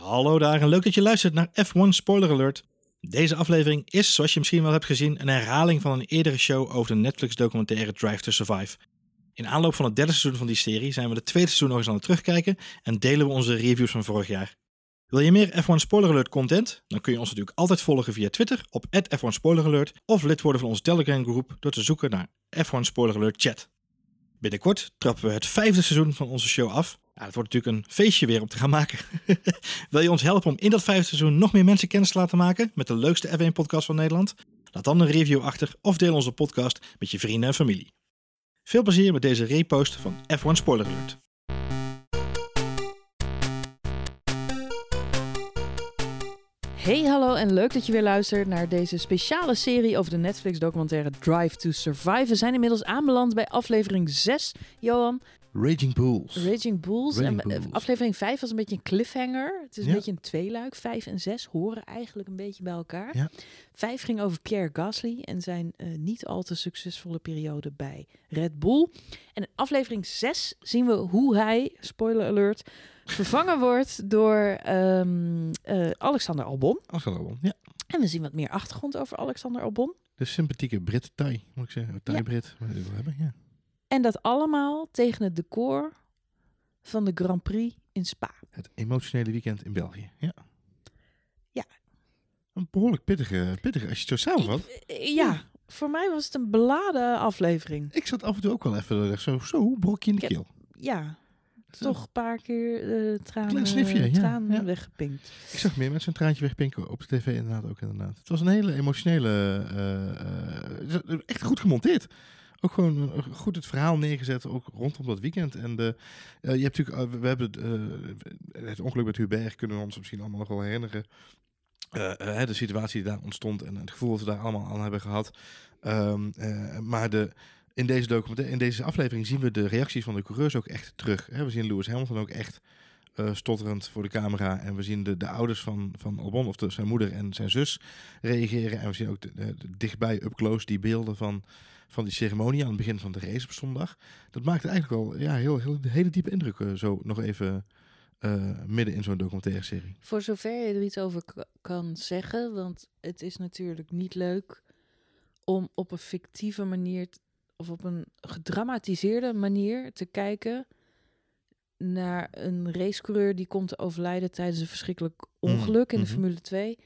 Hallo daar en leuk dat je luistert naar F1 Spoiler Alert. Deze aflevering is, zoals je misschien wel hebt gezien, een herhaling van een eerdere show over de Netflix-documentaire Drive to Survive. In aanloop van het derde seizoen van die serie zijn we de tweede seizoen nog eens aan het terugkijken en delen we onze reviews van vorig jaar. Wil je meer F1 Spoiler Alert content? Dan kun je ons natuurlijk altijd volgen via Twitter op F1 Spoiler Alert of lid worden van onze Telegram groep door te zoeken naar F1 Spoiler Alert Chat. Binnenkort trappen we het vijfde seizoen van onze show af. Ja, het wordt natuurlijk een feestje weer om te gaan maken. Wil je ons helpen om in dat vijfde seizoen nog meer mensen kennis te laten maken met de leukste F1-podcast van Nederland? Laat dan een review achter of deel onze podcast met je vrienden en familie. Veel plezier met deze repost van F1 Spoiler Alert. Hey, hallo en leuk dat je weer luistert naar deze speciale serie over de Netflix-documentaire Drive to Survive. We zijn inmiddels aanbeland bij aflevering 6, Johan. Raging Bulls. Raging Bulls. Raging en, eh, Bulls. Aflevering 5 was een beetje een cliffhanger. Het is een Ja. beetje een tweeluik. 5 en 6 horen eigenlijk een beetje bij elkaar. Ja. 5 ging over Pierre Gasly en zijn eh, niet al te succesvolle periode bij Red Bull. En in aflevering 6 zien we hoe hij, spoiler alert, vervangen wordt door ehm, eh, Alexander Albon. Afgelopen. Ja. En we zien wat meer achtergrond over Alexander Albon. De sympathieke Brit Thai, moet ik zeggen. Thai-Brit. wil hebben. Ja. En dat allemaal tegen het decor van de Grand Prix in Spa. Het emotionele weekend in België. Ja. Ja. Een behoorlijk pittige, pittige als je het zo samenvat. Eh, Ja, voor mij was het een beladen aflevering. Ik zat af en toe ook wel even eh, zo, zo brokje in de Ja. keel. Ja, toch een paar keer eh tranen, Klein snifje, ja, tranen ja. weggepinkt. Ik zag meer mensen een traantje wegpinken op de tv inderdaad ook inderdaad. Het was een hele emotionele, eh, eh, echt goed gemonteerd. Ook gewoon eh, goed het verhaal neergezet, ook rondom dat weekend. En de, eh, je hebt natuurlijk, eh, we hebben het ongeluk met Hubert kunnen we ons misschien allemaal nog wel herinneren. De situatie die daar ontstond en het gevoel dat we daar allemaal aan hebben gehad. Ehm, eh, maar de, in deze documentaire, in deze aflevering zien we de reacties van de coureurs ook echt terug. Hè? We zien Lewis Hamilton ook echt eh, stotterend voor de camera. En we zien de, de ouders van, van Albon, of zijn moeder en zijn zus, reageren. En we zien ook dichtbij, up close, die beelden van, van die ceremonie aan het begin van de race op zondag. Dat maakte eigenlijk wel ja, heel, heel, hele diepe indruk, eh, zo nog even eh, midden in zo'n documentaire serie. Voor zover je er iets over kan zeggen, want het is natuurlijk niet leuk om op een fictieve manier of op een gedramatiseerde manier te kijken naar een racecoureur die komt te overlijden tijdens een verschrikkelijk ongeluk in de mhm. Formule 2.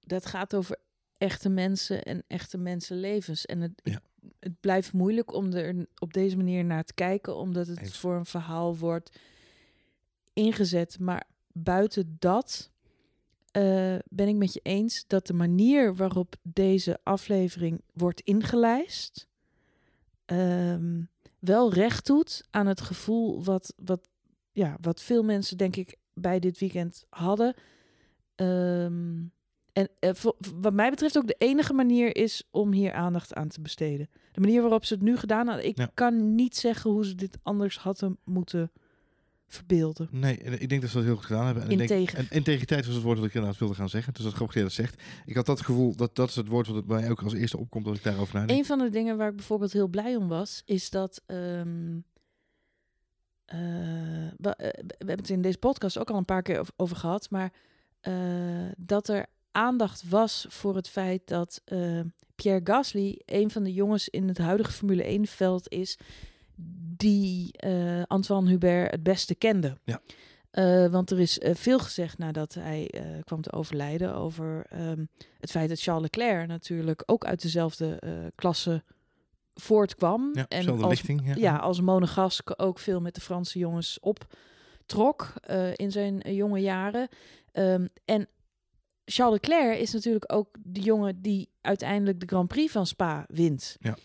Dat gaat over echte mensen en echte mensenlevens. En het, Ja. het blijft moeilijk om er op deze manier naar te kijken, omdat het Eens. voor een verhaal wordt ingezet. Maar buiten dat eh, ben ik met je eens dat de manier waarop deze aflevering wordt ingelijst ehm, wel recht doet aan het gevoel wat, wat, ja, wat veel mensen denk ik bij dit weekend hadden. Ehm, en eh, wat mij betreft ook de enige manier is om hier aandacht aan te besteden. De manier waarop ze het nu gedaan hadden. Ik Ja. kan niet zeggen hoe ze dit anders hadden moeten verbeelden. Nee, en ik denk dat ze dat heel goed gedaan hebben. En ik denk, Integer. en integriteit was het woord dat ik inderdaad wilde gaan zeggen. Dus dat grappig dat je dat zegt. Ik had dat gevoel, dat dat is het woord wat bij mij ook als eerste opkomt als ik daarover nadenk. Een van de dingen waar ik bijvoorbeeld heel blij om was, is dat. ehm, eh, we, eh, we hebben het in deze podcast ook al een paar keer over, over gehad, maar eh, dat er aandacht was voor het feit dat Pierre Gasly een van de jongens in het huidige Formule 1-veld is die eh, Antoine Hubert het beste kende. Ja. Eh, want er is eh, veel gezegd nadat hij kwam te overlijden over ehm, het feit dat Charles Leclerc natuurlijk ook uit dezelfde klasse voortkwam. ja, en als, lichting. Ja. ja, als monegask ook veel met de Franse jongens optrok in zijn jonge jaren. Ehm, en Charles Leclerc is natuurlijk ook de jongen die uiteindelijk de Grand Prix van Spa wint. Ja.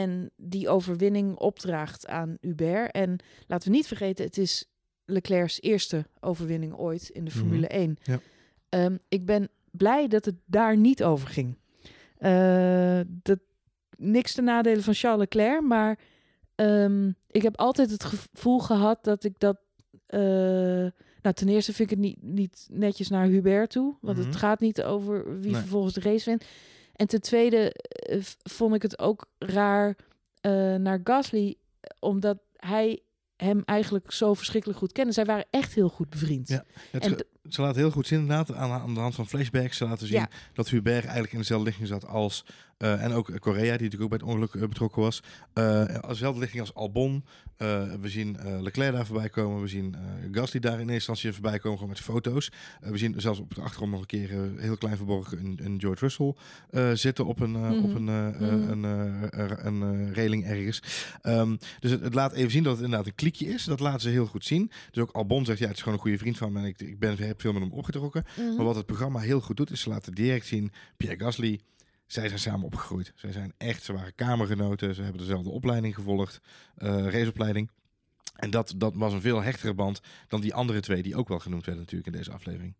En die overwinning opdraagt aan Hubert. En laten we niet vergeten, het is Leclerc's eerste overwinning ooit in de Mhm. Formule 1. Ja. Ehm, ik ben blij dat het daar niet over ging. Eh, dat, niks te nadelen van Charles Leclerc, maar ehm, ik heb altijd het gevoel gehad dat ik dat... eh, nou, ten eerste vind ik het niet, niet netjes naar Hubert toe, want Mhm. het gaat niet over wie Nee. vervolgens de race wint. En ten tweede eh, vond ik het ook raar eh, naar Gasly, omdat hij hem eigenlijk zo verschrikkelijk goed kennen. Zij waren echt heel goed bevriend. Ja, Het, ze laten heel goed zien inderdaad aan, aan de hand van flashbacks. Ze laten zien Ja. dat Hubert eigenlijk in dezelfde lichting zat als... eh, en ook Korea, die natuurlijk ook bij het ongeluk eh, betrokken was. eh als dezelfde lichting als Albon. We zien Leclerc daar voorbij komen. We zien Gasly daar in eerste instantie voorbij komen, gewoon met foto's. We zien zelfs op de achtergrond nog een keer heel klein verborgen een, een George Russell zitten op een, eh, Mhm. op een, Mhm. een, een reling ergens. Ehm, dus het, het laat even zien dat het inderdaad een kliekje is. Dat laten ze heel goed zien. Dus ook Albon zegt, ja, het is gewoon een goede vriend van me. En ik, ik ben, heb veel met hem opgetrokken. Mhm. Maar wat het programma heel goed doet, is ze laten direct zien... Pierre Gasly, zij zijn samen opgegroeid. Zij zijn echt, ze waren kamergenoten. Ze hebben dezelfde opleiding gevolgd. eh raceopleiding. En dat, dat was een veel hechtere band dan die andere twee... die ook wel genoemd werden natuurlijk in deze aflevering.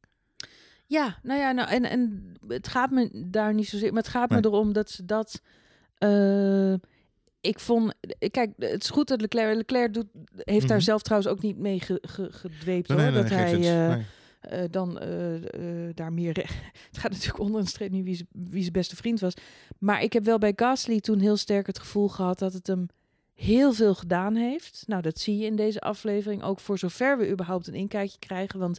Ja, nou ja, nou, en, en het gaat me daar niet zozeer, maar het gaat Nee. me erom dat ze dat. eh, ik vond, kijk, het is goed dat Leclerc, Leclerc doet, heeft daar Mhm. zelf trouwens ook niet mee ge, ge- gedweept Nee, hoor, nee, dat hij eh, dan eh, eh, daar meer. re- het gaat natuurlijk onder een streep niet wie, wie zijn beste vriend was, maar ik heb wel bij Gasly toen heel sterk het gevoel gehad dat het hem heel veel gedaan heeft. Nou, dat zie je in deze aflevering ook voor zover we überhaupt een inkijkje krijgen, want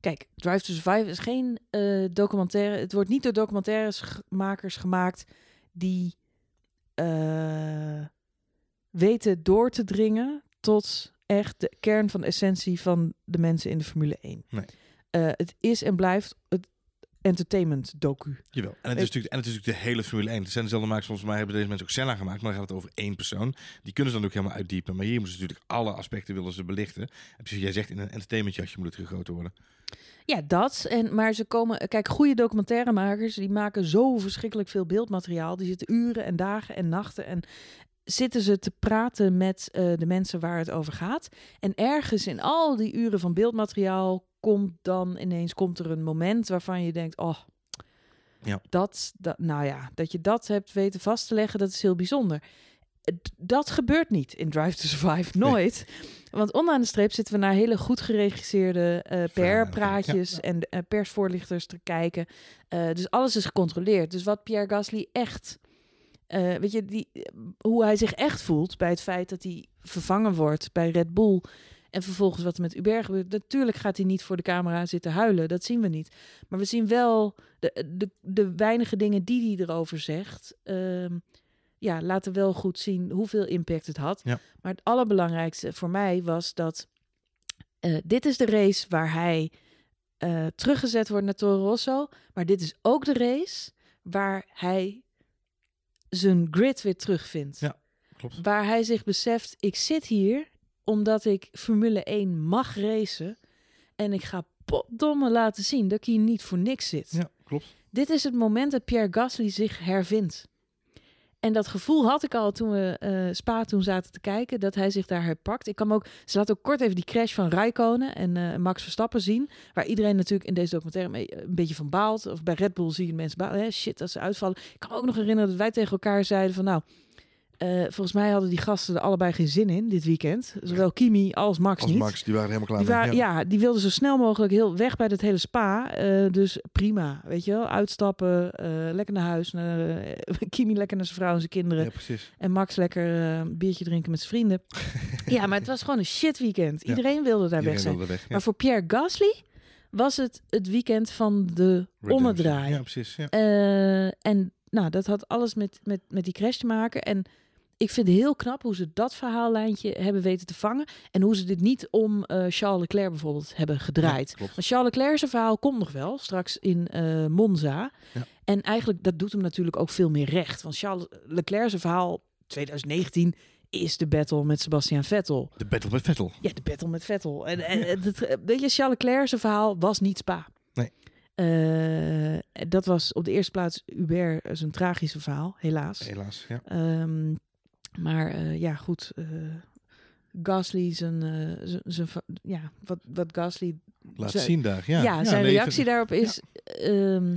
Kijk, Drive to Survive is geen documentaire. Het wordt niet door documentairesmakers gemaakt die weten door te dringen tot echt de kern van de essentie van de mensen in de Formule 1. Nee. Eh, het is en blijft het entertainment docu. Jawel. En het, is natuurlijk, en het is natuurlijk de hele Formule 1. Het zijn dezelfde makers, volgens mij hebben deze mensen ook Senna gemaakt. Maar dan gaat het over één persoon. Die kunnen ze dan ook helemaal uitdiepen. Maar hier moeten ze natuurlijk alle aspecten willen ze belichten. En precies, jij zegt in een entertainmentjasje moet het gegoten worden. Ja, dat. En, maar ze komen... Kijk, goede documentairemakers, die maken zo verschrikkelijk veel beeldmateriaal. Die zitten uren en dagen en nachten en zitten ze te praten met eh, de mensen waar het over gaat. En ergens in al die uren van beeldmateriaal komt dan ineens komt er een moment waarvan je denkt, oh, Ja. dat, dat, nou ja, dat je dat hebt weten vast te leggen, dat is heel bijzonder. Dat gebeurt niet in Drive to Survive, Nee. nooit. Want onderaan de streep zitten we naar hele goed geregisseerde eh Verhalen, PR-praatjes ja. en eh, persvoorlichters te kijken. Eh, dus alles is gecontroleerd. Dus wat Pierre Gasly echt, eh, weet je, die, hoe hij zich echt voelt bij het feit dat hij vervangen wordt bij Red Bull. En vervolgens wat er met Uber gebeurt. Natuurlijk gaat hij niet voor de camera zitten huilen. Dat zien we niet. Maar we zien wel de, de, de weinige dingen die hij erover zegt. ehm, ja, laten wel goed zien hoeveel impact het had. Ja. Maar het allerbelangrijkste voor mij was dat eh, dit is de race waar hij eh, teruggezet wordt naar Toro Rosso. Maar dit is ook de race waar hij zijn grid weer terugvindt. Ja. Klopt. Waar hij zich beseft, ik zit hier omdat ik Formule 1 mag racen. En ik ga potdomme laten zien dat ik hier niet voor niks zit. Ja, klopt. Dit is het moment dat Pierre Gasly zich hervindt. En dat gevoel had ik al toen we eh, Spa toen zaten te kijken, dat hij zich daar herpakt. Ik kan ook, ze laat ook kort even die crash van Raikkonen en eh, Max Verstappen zien, waar iedereen natuurlijk in deze documentaire mee- een beetje van baalt. Of bij Red Bull zie je mensen hè, shit, dat ze uitvallen. Ik kan me ook nog herinneren dat wij tegen elkaar zeiden van, nou, eh, volgens mij hadden die gasten er allebei geen zin in dit weekend. Zowel Kimi als Max Als niet. Max, die waren helemaal klaar Die waren, ja. die wilden zo snel mogelijk heel weg bij dat hele spa. Eh, dus prima, weet je wel. Uitstappen, eh, lekker naar huis. Naar, Kimi lekker naar zijn vrouw en zijn kinderen. Ja, precies. En Max lekker een biertje drinken met zijn vrienden. ja, maar het was gewoon een shit weekend. Ja. Iedereen wilde daar weg zijn. wilde weg. Maar voor Pierre Gasly was het het weekend van de onderdraai. Ja, precies. Ja. En nou, dat had alles met, met, met die crash te maken. En ik vind het heel knap hoe ze dat verhaallijntje hebben weten te vangen. En hoe ze dit niet om eh, Charles Leclerc bijvoorbeeld hebben gedraaid. Ja. Want Charles Leclerc zijn verhaal komt nog wel, straks in eh, Monza. Ja. En eigenlijk, dat doet hem natuurlijk ook veel meer recht. Want Charles Leclerc zijn verhaal 2019 is de battle met Sebastian Vettel. De battle met Vettel. Ja, de battle met Vettel. En, en het, weet je, Charles Leclerc zijn verhaal was niet Spa. Nee. Eh, dat was op de eerste plaats Hubert zijn tragische verhaal, helaas. Helaas. Ja. Ehm, maar eh, ja, goed. eh, Gasly zijn, eh, zijn, ja, wat, wat Gasly Laat zijn- zien daar. Ja, ja, zijn reactie daarop is ehm,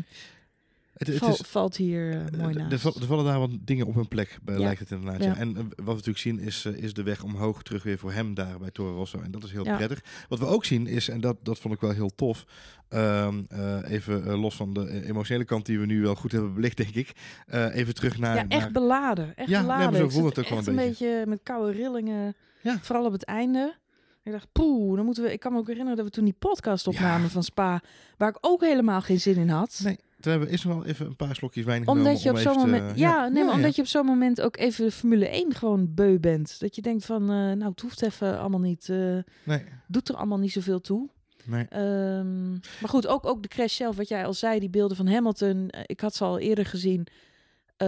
Het, het val- is, valt hier eh, mooi er, naast. er val- er vallen daar wat dingen op hun plek, bij, Ja. lijkt het inderdaad. Ja. En eh, wat we natuurlijk zien is, eh, is de weg omhoog terug weer voor hem daar bij Toro Rosso. En dat is heel Ja. prettig. Wat we ook zien is, en dat, dat vond ik wel heel tof, ehm, eh, even eh, los van de eh, emotionele kant die we nu wel goed hebben belicht, denk ik. eh, even terug naar... ja, echt naar- beladen. Echt Ja, nee, beladen. zo zat het ook wel een een beetje met koude rillingen. Vooral op het einde. Ik dacht, poeh, dan moeten we. Ik kan me ook herinneren dat we toen die podcast opnamen Ja. van Spa, waar ik ook helemaal geen zin in had. Nee, toen hebben we nog wel even een paar slokjes wijn omdat je op zo'n moment, ja, nee, maar omdat je op zo'n moment ook even de Formule 1 gewoon beu bent. Dat je denkt van, eh, nou, het hoeft even allemaal niet, eh, Nee, doet er allemaal niet zoveel toe. nee. Ehm, maar goed, ook, ook de crash zelf, wat jij al zei, die beelden van Hamilton. eh, ik had ze al eerder gezien. Eh,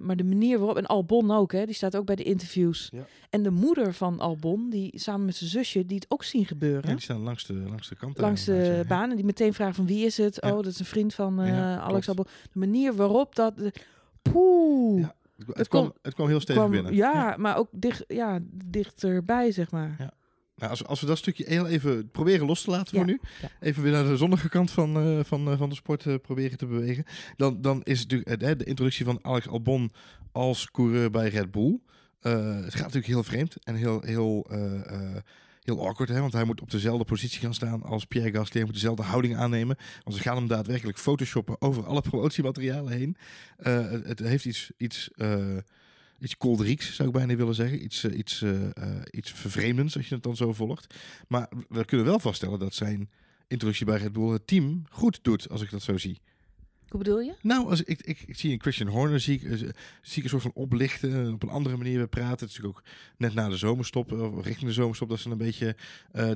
maar de manier waarop, en Albon ook, hè, die staat ook bij de interviews. Ja. En de moeder van Albon, die samen met zijn zusje, die het ook zien gebeuren. Ja, die staan langs de, langs de kant. langs de inderdaad, ja. baan. En die meteen vragen van wie is het? Ja. Oh, dat is een vriend van eh, Alex. Albon. De manier waarop dat... de- Poeh. Ja, Het, kwam, het kwam heel stevig binnen. ja, maar ook dicht, ja, dichterbij, zeg maar. Ja. Nou, als, als we dat stukje heel even proberen los te laten voor Ja, nu, ja. even weer naar de zonnige kant van, eh, van, eh, van de sport eh, proberen te bewegen, dan, dan is het natuurlijk de introductie van Alex Albon als coureur bij Red Bull. Het gaat natuurlijk heel vreemd en heel, heel, heel awkward, hè, want hij moet op dezelfde positie gaan staan als Pierre Gasly. Hij moet dezelfde houding aannemen, want ze gaan hem daadwerkelijk photoshoppen over alle promotiematerialen heen. Het, het heeft iets, iets, iets kolderieks, zou ik bijna willen zeggen. Iets, eh, iets, eh, eh, iets vervreemdends, als je het dan zo volgt. Maar we kunnen wel vaststellen dat zijn introductie bij Red Bull het team goed doet, als ik dat zo zie. Hoe bedoel je? Nou, als ik, ik, zie een Christian Horner, zie ik, eh, zie ik een soort van oplichten, eh, op een andere manier weer praten. Het is natuurlijk ook net na de zomerstop, eh, of richting de zomerstop, dat ze een beetje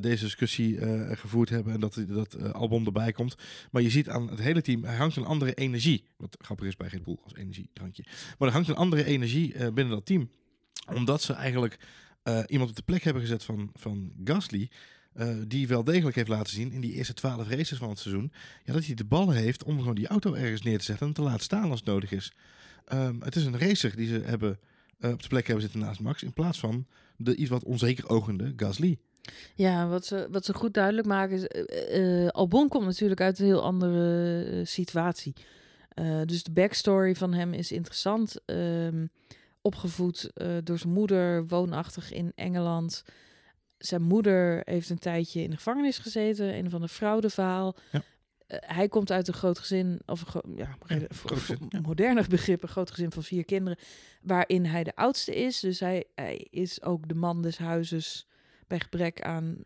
deze discussie gevoerd hebben en dat, dat album erbij komt. Maar je ziet aan het hele team, er hangt een andere energie. Wat grappig is bij Red Bull als energiedrankje. Maar er hangt een andere energie binnen dat team. Omdat ze eigenlijk iemand op de plek hebben gezet van, van Gasly. Eh, die wel degelijk heeft laten zien in die eerste twaalf races van het seizoen. Ja, dat hij de ballen heeft om gewoon die auto ergens neer te zetten en te laten staan als het nodig is. Ehm, het is een racer die ze hebben, eh, op de plek hebben zitten naast Max. In plaats van de iets wat onzeker ogende Gasly. Ja, wat ze, wat ze goed duidelijk maken is... eh, Albon komt natuurlijk uit een heel andere situatie. Dus de backstory van hem is interessant. Ehm, opgevoed door zijn moeder, woonachtig in Engeland. Zijn moeder heeft een tijdje in de gevangenis gezeten. Een van de fraudeverhaal. Ja. Eh, hij komt uit een groot gezin, of een gro- ja, Ja, voor- groot voor gezin, ja. moderne begrippen, groot gezin van vier kinderen, waarin hij de oudste is. Dus hij, hij is ook de man des huizes bij gebrek aan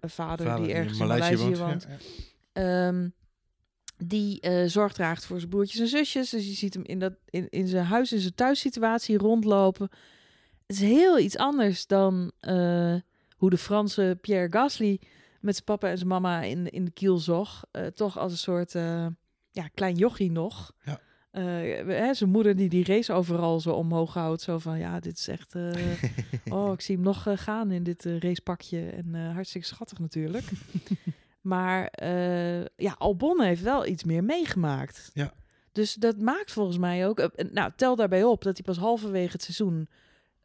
een vader, die ergens in Maleisië woont. Ja, ja. Ehm, die eh, zorg draagt voor zijn broertjes en zusjes. Dus je ziet hem in, dat, in, in zijn huis, in zijn thuissituatie rondlopen. Het is heel iets anders dan eh, hoe de Franse Pierre Gasly met zijn papa en zijn mama in, in de kiel zog. Eh, toch als een soort eh, ja, klein jochie nog. Ja. Eh, hè, zijn moeder die die race overal zo omhoog houdt. Zo van, ja, dit is echt... oh, ik zie hem nog gaan in dit racepakje. En hartstikke schattig natuurlijk. maar ja, Albon heeft wel iets meer meegemaakt. Ja. Dus dat maakt volgens mij ook... nou, tel daarbij op dat hij pas halverwege het seizoen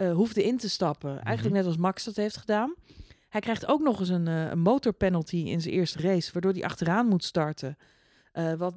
eh, hoefde in te stappen. Eigenlijk Mhm. net als Max dat heeft gedaan. Hij krijgt ook nog eens een, een motorpenalty in zijn eerste race... waardoor hij achteraan moet starten. Eh, wat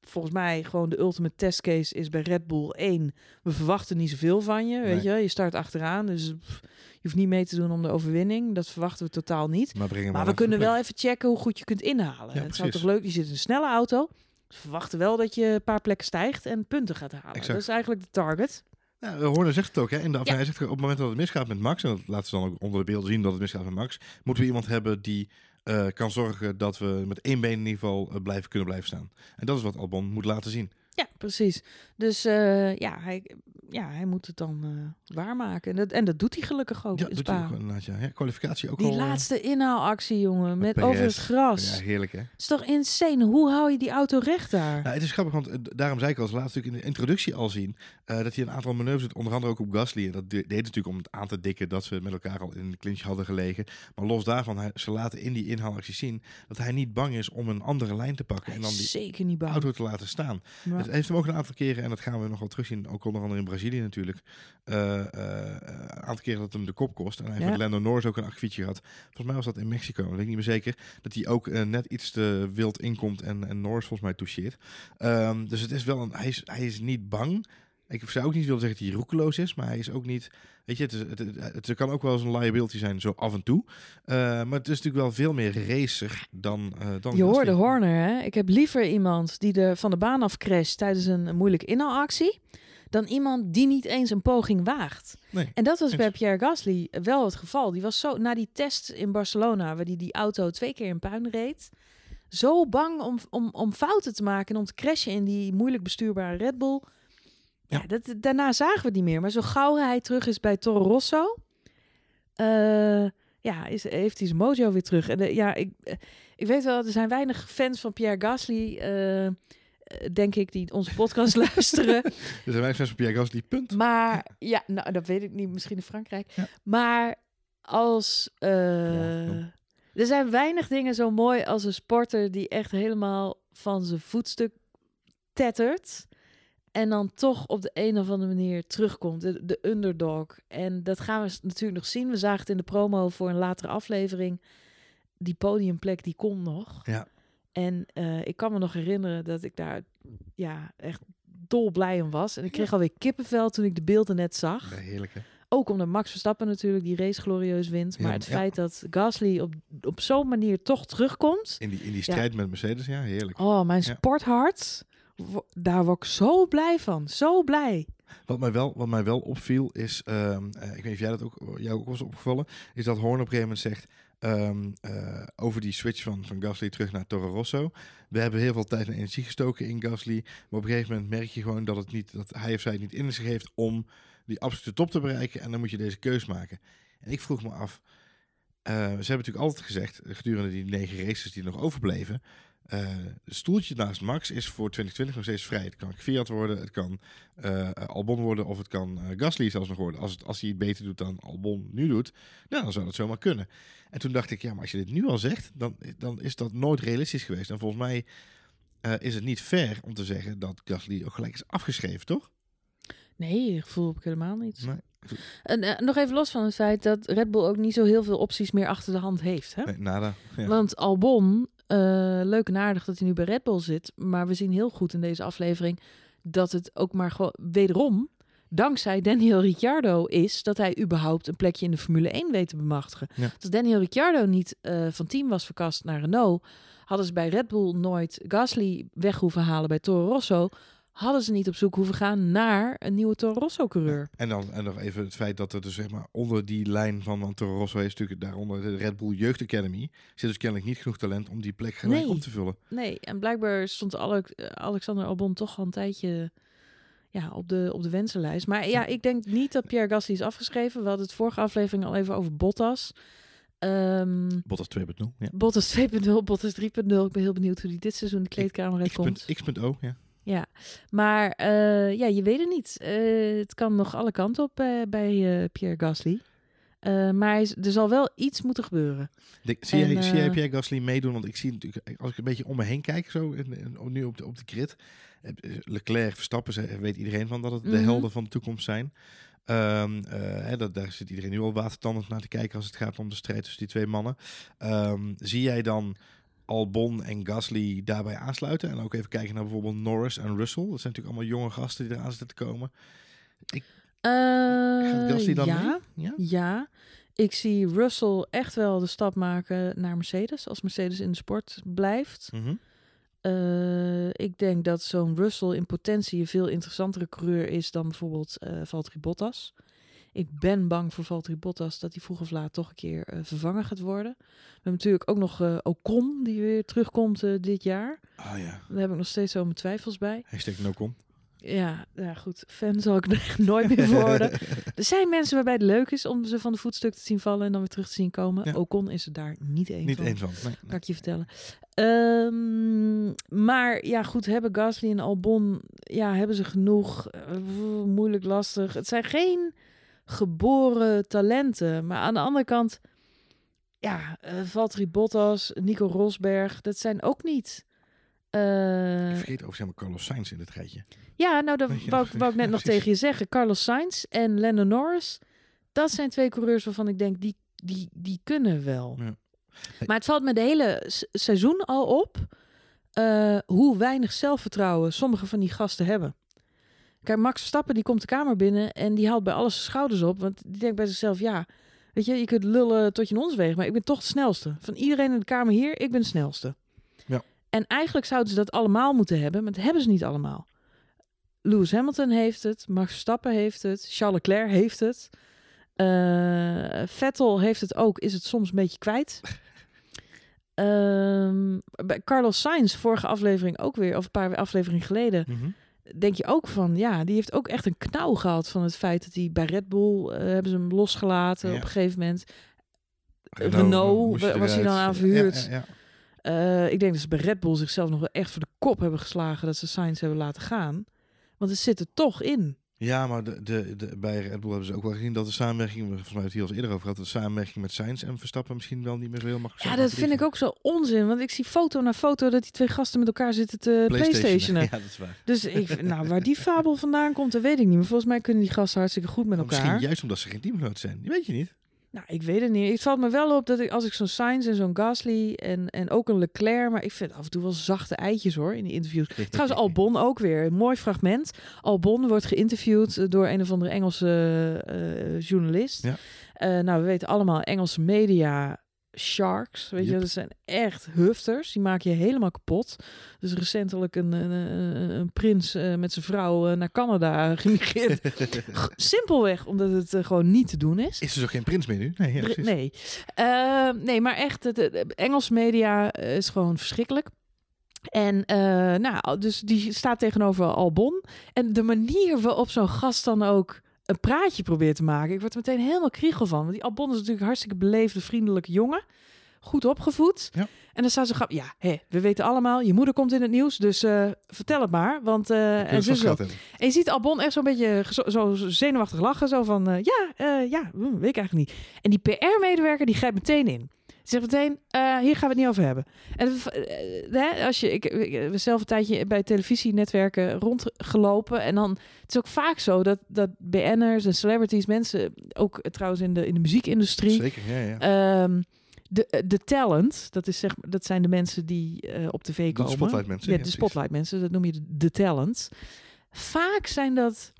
volgens mij gewoon de ultimate testcase is bij Red Bull 1. We verwachten niet zoveel van je, weet Nee. je. Je start achteraan, dus pff, je hoeft niet mee te doen om de overwinning. Dat verwachten we totaal niet. Maar, Maar we kunnen wel even checken hoe goed je kunt inhalen. Ja, het zou toch leuk, je zit in een snelle auto. We verwachten wel dat je een paar plekken stijgt en punten gaat halen. Exact. Dat is eigenlijk de target. Ja, Horner zegt het ook. Hè? In de, Ja. Hij zegt op het moment dat het misgaat met Max, en dat laten ze dan ook onder de beelden zien dat het misgaat met Max, moeten we iemand hebben die eh, kan zorgen dat we met één been in ieder geval eh, blijven, kunnen blijven staan. En dat is wat Albon moet laten zien. Ja, precies. Dus eh, ja, hij, ja, hij moet het dan eh, waarmaken. En dat, en dat doet hij gelukkig ook Ja, doet hij ook inderdaad. Ja. Ja, kwalificatie ook Die al. eh, laatste inhaalactie, jongen, met over het gras. Ja, heerlijk hè. Het is toch insane? Hoe hou je die auto recht daar? Nou, het is grappig, want daarom zei ik al, ze laten natuurlijk in de introductie al zien eh, dat hij een aantal manoeuvres doet, onder andere ook op Gasly. En dat de- deed natuurlijk om het aan te dikken dat ze met elkaar al in de clinch hadden gelegen. Maar los daarvan, hij, ze laten in die inhaalactie zien dat hij niet bang is om een andere lijn te pakken Hij en dan die zeker niet bang. auto te laten staan. Maar- Het heeft hem ook een aantal keren, en dat gaan we nog wel terugzien, ook onder andere in Brazilië natuurlijk, eh, eh, een aantal keren dat het hem de kop kost. En hij heeft Ja. met Lando Norris ook een akkefietje gehad. Volgens mij was dat in Mexico, dat weet ik niet meer zeker. Dat hij ook eh, net iets te wild inkomt en, en Norris volgens mij toucheert. Ehm, dus het is wel een, hij, is, hij is niet bang. Ik zou ook niet willen zeggen dat hij roekeloos is, maar hij is ook niet. Weet je, het, is, het, het, het kan ook wel eens een liability zijn, zo af en toe. Eh, maar het is natuurlijk wel veel meer racer dan. eh dan Je hoorde. Horner, hè? Ik heb liever iemand die er van de baan af crasht tijdens een, een moeilijke inhaalactie. dan iemand die niet eens een poging waagt. Nee. En dat was Eens. bij Pierre Gasly wel het geval. Die was zo na die test in Barcelona, waar hij die auto twee keer in puin reed, zo bang om, om, om fouten te maken en om te crashen in die moeilijk bestuurbare Red Bull. Ja, Ja. dat, daarna zagen we het niet meer. Maar zo gauw hij terug is bij Toro Rosso, eh, ja, is, heeft hij zijn mojo weer terug. En eh, ja, ik, eh, ik weet wel, er zijn weinig fans van Pierre Gasly, denk ik, die onze podcast luisteren. Er zijn wij fans van Pierre Gasly, punt. Maar ja, nou, dat weet ik niet. Misschien in Frankrijk. Ja. Maar als... Ja, er zijn weinig dingen zo mooi als een sporter die echt helemaal van zijn voetstuk tettert. En dan toch op de een of andere manier terugkomt. De, de underdog. En dat gaan we natuurlijk nog zien. We zagen het in de promo voor een latere aflevering. Die podiumplek, die komt nog. Ja. En eh, ik kan me nog herinneren dat ik daar ja, echt dolblij om was. En ik kreeg alweer kippenvel toen ik de beelden net zag. Ja, heerlijk hè. Ook omdat Max Verstappen natuurlijk die race glorieus wint. Maar Ja, het ja. feit dat Gasly op, op zo'n manier toch terugkomt. In die, in die strijd met Mercedes, ja, heerlijk. Oh, mijn sporthart. Daar word ik zo blij van. Zo blij. Wat mij wel, wat mij wel opviel is, ehm, eh, ik weet niet of jij dat ook, jou ook was opgevallen, is dat Horn op een gegeven moment zegt ehm, eh, over die switch van, van Gasly terug naar Toro Rosso. We hebben heel veel tijd en energie gestoken in Gasly, maar op een gegeven moment merk je gewoon dat, het niet, dat hij of zij het niet in zich heeft om die absolute top te bereiken en dan moet je deze keus maken. En ik vroeg me af, eh, ze hebben natuurlijk altijd gezegd, gedurende die negen races die nog overbleven, het stoeltje naast Max is voor 2020 nog steeds vrij. Het kan Fiat worden, het kan eh, Albon worden of het kan eh, Gasly zelfs nog worden. Als, het, als hij het beter doet dan Albon nu doet, nou, dan zou dat zomaar kunnen. En toen dacht ik, ja, maar als je dit nu al zegt, dan, dan is dat nooit realistisch geweest. En volgens mij eh, is het niet fair om te zeggen dat Gasly ook gelijk is afgeschreven, toch? Nee, gevoel heb ik helemaal niet. Nee. En eh, nog even los van het feit dat Red Bull ook niet zo heel veel opties meer achter de hand heeft. Hè? Nee, nada. Ja. Want Albon, eh, leuk en aardig dat hij nu bij Red Bull zit. Maar we zien heel goed in deze aflevering dat het ook maar gewoon wederom dankzij Daniel Ricciardo is dat hij überhaupt een plekje in de Formule 1 weet te bemachtigen. Ja. Als Daniel Ricciardo niet eh, van team was verkast naar Renault, hadden ze bij Red Bull nooit Gasly weg hoeven halen bij Toro Rosso. Hadden ze niet op zoek hoeven gaan naar een nieuwe Toro Rosso-coureur. En dan en nog even het feit dat er dus zeg maar onder die lijn van, van Toro Rosso is natuurlijk daaronder de Red Bull Jeugd Academy. Zit dus kennelijk niet genoeg talent om die plek gelijk Nee. op te vullen. Nee, en blijkbaar stond Ale- Alexander Albon toch al een tijdje ja, op, de, op de wensenlijst. Maar ja, ik denk niet dat Pierre Gasly is afgeschreven. We hadden het vorige aflevering al even over Bottas. Ehm, Bottas 2.0. Ja. Bottas 2.0, Bottas 3.0. Ik ben heel benieuwd hoe die dit seizoen de kleedkamer uitkomt. X.0, X.O. Ja. Ja, maar eh, ja, je weet het niet. Eh, het kan nog alle kanten op eh, bij Pierre Gasly. Maar er zal wel iets moeten gebeuren. Zie, En, jij, zie jij Pierre Gasly meedoen? Want ik zie natuurlijk, als ik een beetje om me heen kijk, zo in- nu op de, op de grid. Leclerc, Verstappen, ze- weet iedereen van dat het de Mhm. helden van de toekomst zijn. Ehm, eh, hè, dat, daar zit iedereen nu al watertandend naar te kijken als het gaat om de strijd tussen die twee mannen. Ehm, zie jij dan Albon en Gasly daarbij aansluiten? En ook even kijken naar bijvoorbeeld Norris en Russell. Dat zijn natuurlijk allemaal jonge gasten die eraan zitten te komen. Gaat Gasly dan ja, mee? Ja? Ja, ik zie Russell echt wel de stap maken naar Mercedes. Als Mercedes in de sport blijft. Mhm. Eh, ik denk dat zo'n Russell in potentie een veel interessantere coureur is dan bijvoorbeeld eh Valtteri Bottas. Ik ben bang voor Valtteri Bottas dat hij vroeg of laat toch een keer eh, vervangen gaat worden. We hebben natuurlijk ook nog eh, Ocon die weer terugkomt eh, dit jaar. Ah ja, Daar heb ik nog steeds zo mijn twijfels bij. hashtag nocon. Ja, ja, goed. Fan zal ik er nooit meer worden. Er zijn mensen waarbij het leuk is om ze van de voetstuk te zien vallen en dan weer terug te zien komen. Ja. Ocon is er daar niet één Niet van. één van. Nee, nee. Kan ik je vertellen. Ehm, maar ja, goed, hebben Gasly en Albon, ja, hebben ze genoeg? Moeilijk, lastig. Het zijn geen geboren talenten. Maar aan de andere kant, ja, eh Valtteri Bottas, Nico Rosberg, dat zijn ook niet... eh, Ik vergeet over zeg maar Carlos Sainz in dit rijtje. ja, nou, dat wou, ik- wou ik net Ja, nog tegen je zeggen. Carlos Sainz en Lando Norris, dat zijn twee coureurs waarvan ik denk, die, die, die kunnen wel. Ja. Maar het valt me de hele seizoen al op eh, hoe weinig zelfvertrouwen sommige van die gasten hebben. Kijk, Max Verstappen die komt de kamer binnen en die haalt bij alles zijn schouders op. Want die denkt bij zichzelf, ja, weet je, je kunt lullen tot je ons weegt, maar ik ben toch de snelste. Van iedereen in de kamer hier, ik ben de snelste. Ja. En eigenlijk zouden ze dat allemaal moeten hebben, maar dat hebben ze niet allemaal. Lewis Hamilton heeft het, Max Verstappen heeft het, Charles Leclerc heeft het. Eh, Vettel heeft het ook, is het soms een beetje kwijt. Ehm, bij Carlos Sainz, vorige aflevering ook weer, of een paar afleveringen geleden, Mhm. Denk je ook van, ja, die heeft ook echt een knauw gehad van het feit dat hij bij Red Bull eh, hebben ze hem losgelaten Ja. op een gegeven moment. Renault, je was hij dan aan verhuurd? Ja. Eh, ik denk dat ze bij Red Bull zichzelf nog wel echt voor de kop hebben geslagen dat ze Sainz hebben laten gaan. Want het zit er toch in. Ja, maar de, de, de, bij Red Bull hebben ze ook wel gezien dat de samenwerking, volgens mij hebben we het hier al eerder over gehad, dat de samenwerking met Sainz en Verstappen misschien wel niet meer zo heel makkelijk Ja, dat vind ik ook zo onzin. Want ik zie foto na foto dat die twee gasten met elkaar zitten te playstationen. Ja, dat is waar. Dus ik, vind- nou, waar die fabel vandaan komt, dat weet ik niet. Maar volgens mij kunnen die gasten hartstikke goed met Maar Misschien elkaar. juist omdat ze geen teamgenoot zijn. Die weet je niet. Nou, ik weet het niet. Het valt me wel op dat ik als ik zo'n Sainz en zo'n Gasly en, en ook een Leclerc, maar ik vind af en toe wel zachte eitjes hoor in die interviews. Trouwens, Albon ook weer. Een mooi fragment. Albon wordt geïnterviewd eh, door een of andere Engelse eh, journalist. Ja. Eh, nou, we weten allemaal Engelse media sharks. Weet je, dat zijn echt hufters. Die maken je helemaal kapot. Dus recentelijk een, een, een, prins eh, met zijn vrouw eh, naar Canada gemigreerd. Simpelweg omdat het eh, gewoon niet te doen is. Is er zo geen prins meer nu? Nee, ja, precies. nee. Nee, maar echt, de, de Engelse media is gewoon verschrikkelijk. En nou, dus die staat tegenover Albon. En de manier waarop zo'n gast dan ook een praatje probeert te maken. Ik word er meteen helemaal kriegel van. Want die Albon is natuurlijk een hartstikke beleefde, vriendelijke jongen. Goed opgevoed. Ja. En dan staat ze grap. Ja, hè, we weten allemaal, je moeder komt in het nieuws. Dus eh, vertel het maar. Want, wil en, zo, en je ziet Albon echt zo'n beetje zo, zo zenuwachtig lachen. Zo van, eh, ja, ja, hm, weet ik eigenlijk niet. En die PR-medewerker, die grijpt meteen in. Zegt meteen, eh, hier gaan we het niet over hebben. En eh, hè, als je, ik, ik zelf een tijdje bij televisienetwerken rondgelopen. En dan, het is ook vaak zo dat, dat BN'ers en celebrities, mensen, ook eh, trouwens in de, in de muziekindustrie, Zeker, ja, ja. Ehm, de, de talent, dat, is zeg, dat zijn de mensen die eh, op tv De komen. spotlight mensen, Ja, de spotlight mensen, dat noem je de, de talent. Vaak zijn dat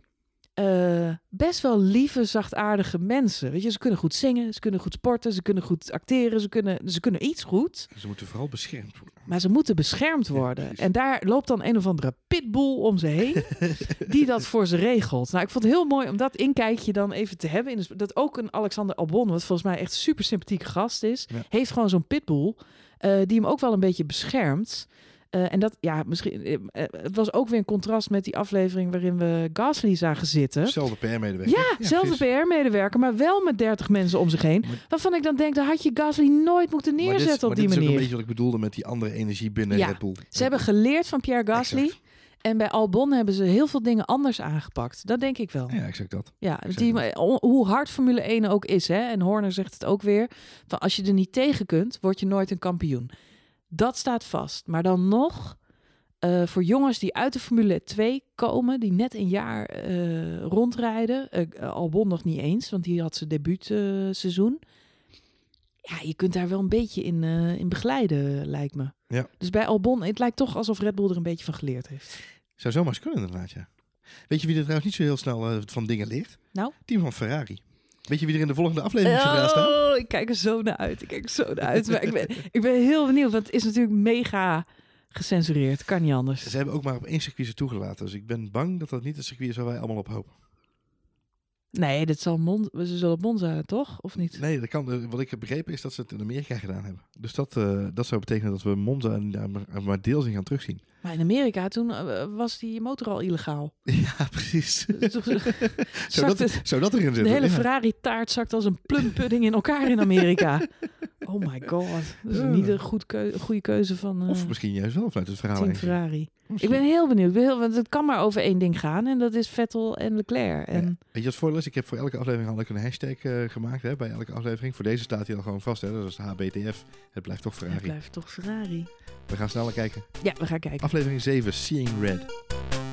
eh, best wel lieve, zachtaardige mensen. Weet je, ze kunnen goed zingen, ze kunnen goed sporten, ze kunnen goed acteren, ze kunnen, ze kunnen iets goed. Ze moeten vooral beschermd worden. Maar ze moeten beschermd worden. en daar loopt dan een of andere pitbull om ze heen. die dat voor ze regelt. Nou, ik vond het heel mooi om dat inkijkje dan even te hebben. In de, dat ook een Alexander Albon, wat volgens mij echt super sympathieke gast is, Ja. heeft gewoon zo'n pitbull. eh, die hem ook wel een beetje beschermt. Eh, en dat, ja, misschien. eh, eh, het was ook weer een contrast met die aflevering waarin we Gasly zagen zitten. Hetzelfde PR-medewerker. Ja, zelfde PR-medewerker, maar wel met 30 mensen om zich heen. Maar- Waarvan ik dan denk, daar had je Gasly nooit moeten dit- neerzetten maar op die dit is ook manier. een beetje wat ik bedoelde met die andere energie binnen Ja, Red Bull. Ze hebben geleerd van Pierre Gasly. Exact. En bij Albon hebben ze heel veel dingen anders aangepakt. Dat denk ik wel. Ja, exact dat. Ja, die, hoe hard Formule 1 ook is. Hè? En Horner zegt het ook weer. Van als je er niet tegen kunt, word je nooit een kampioen. Dat staat vast. Maar dan nog, eh, voor jongens die uit de Formule 2 komen, die net een jaar eh, rondrijden. eh, Albon nog niet eens, want die had zijn debuutseizoen. ja, je kunt daar wel een beetje in, in begeleiden, lijkt me. Ja. Dus bij Albon, het lijkt toch alsof Red Bull er een beetje van geleerd heeft. Zou zomaar eens kunnen inderdaad, ja. Weet je wie er trouwens niet zo heel snel van dingen leert? Nou? Team van Ferrari. Weet je wie er in de volgende aflevering centraal staan? Oh, ik kijk er zo naar uit. Ik kijk er zo naar uit. Maar ik ben, ik ben heel benieuwd, want het is natuurlijk mega gecensureerd. Kan niet anders. Ze hebben ook maar op één circuit ze toegelaten. Dus ik ben bang dat dat niet het circuit is waar wij allemaal op hopen. Nee, dit zal Mon ze zullen Monza, toch? Of niet? Nee, dat kan, wat ik heb begrepen is dat ze het in Amerika gedaan hebben. Dus dat, eh, dat zou betekenen dat we Monza maar deels in gaan terugzien. Maar in Amerika, toen eh, was die motor al illegaal. Ja, precies. Toen zou, zakte dat, zou dat erin de zitten? hele Ja. Ferrari-taart zakt als een plumpudding in elkaar in Amerika. Oh my god. Dat is Ja. niet een goed goede keuze van eh Of misschien juist wel vanuit het verhaal. Ferrari. Ik ben heel benieuwd. Ik ben heel- want het kan maar over één ding gaan. En dat is Vettel en Leclerc. En Ja. Weet je wat voordeel is? Ik heb voor elke aflevering al ik een hashtag eh, gemaakt. Hè, bij elke aflevering. Voor deze staat hij al gewoon vast. Hè, dat is de HBTF. Het blijft toch het Ferrari. blijft toch Ferrari. We gaan sneller kijken. Ja, we gaan kijken. aflevering 7, Seeing Red.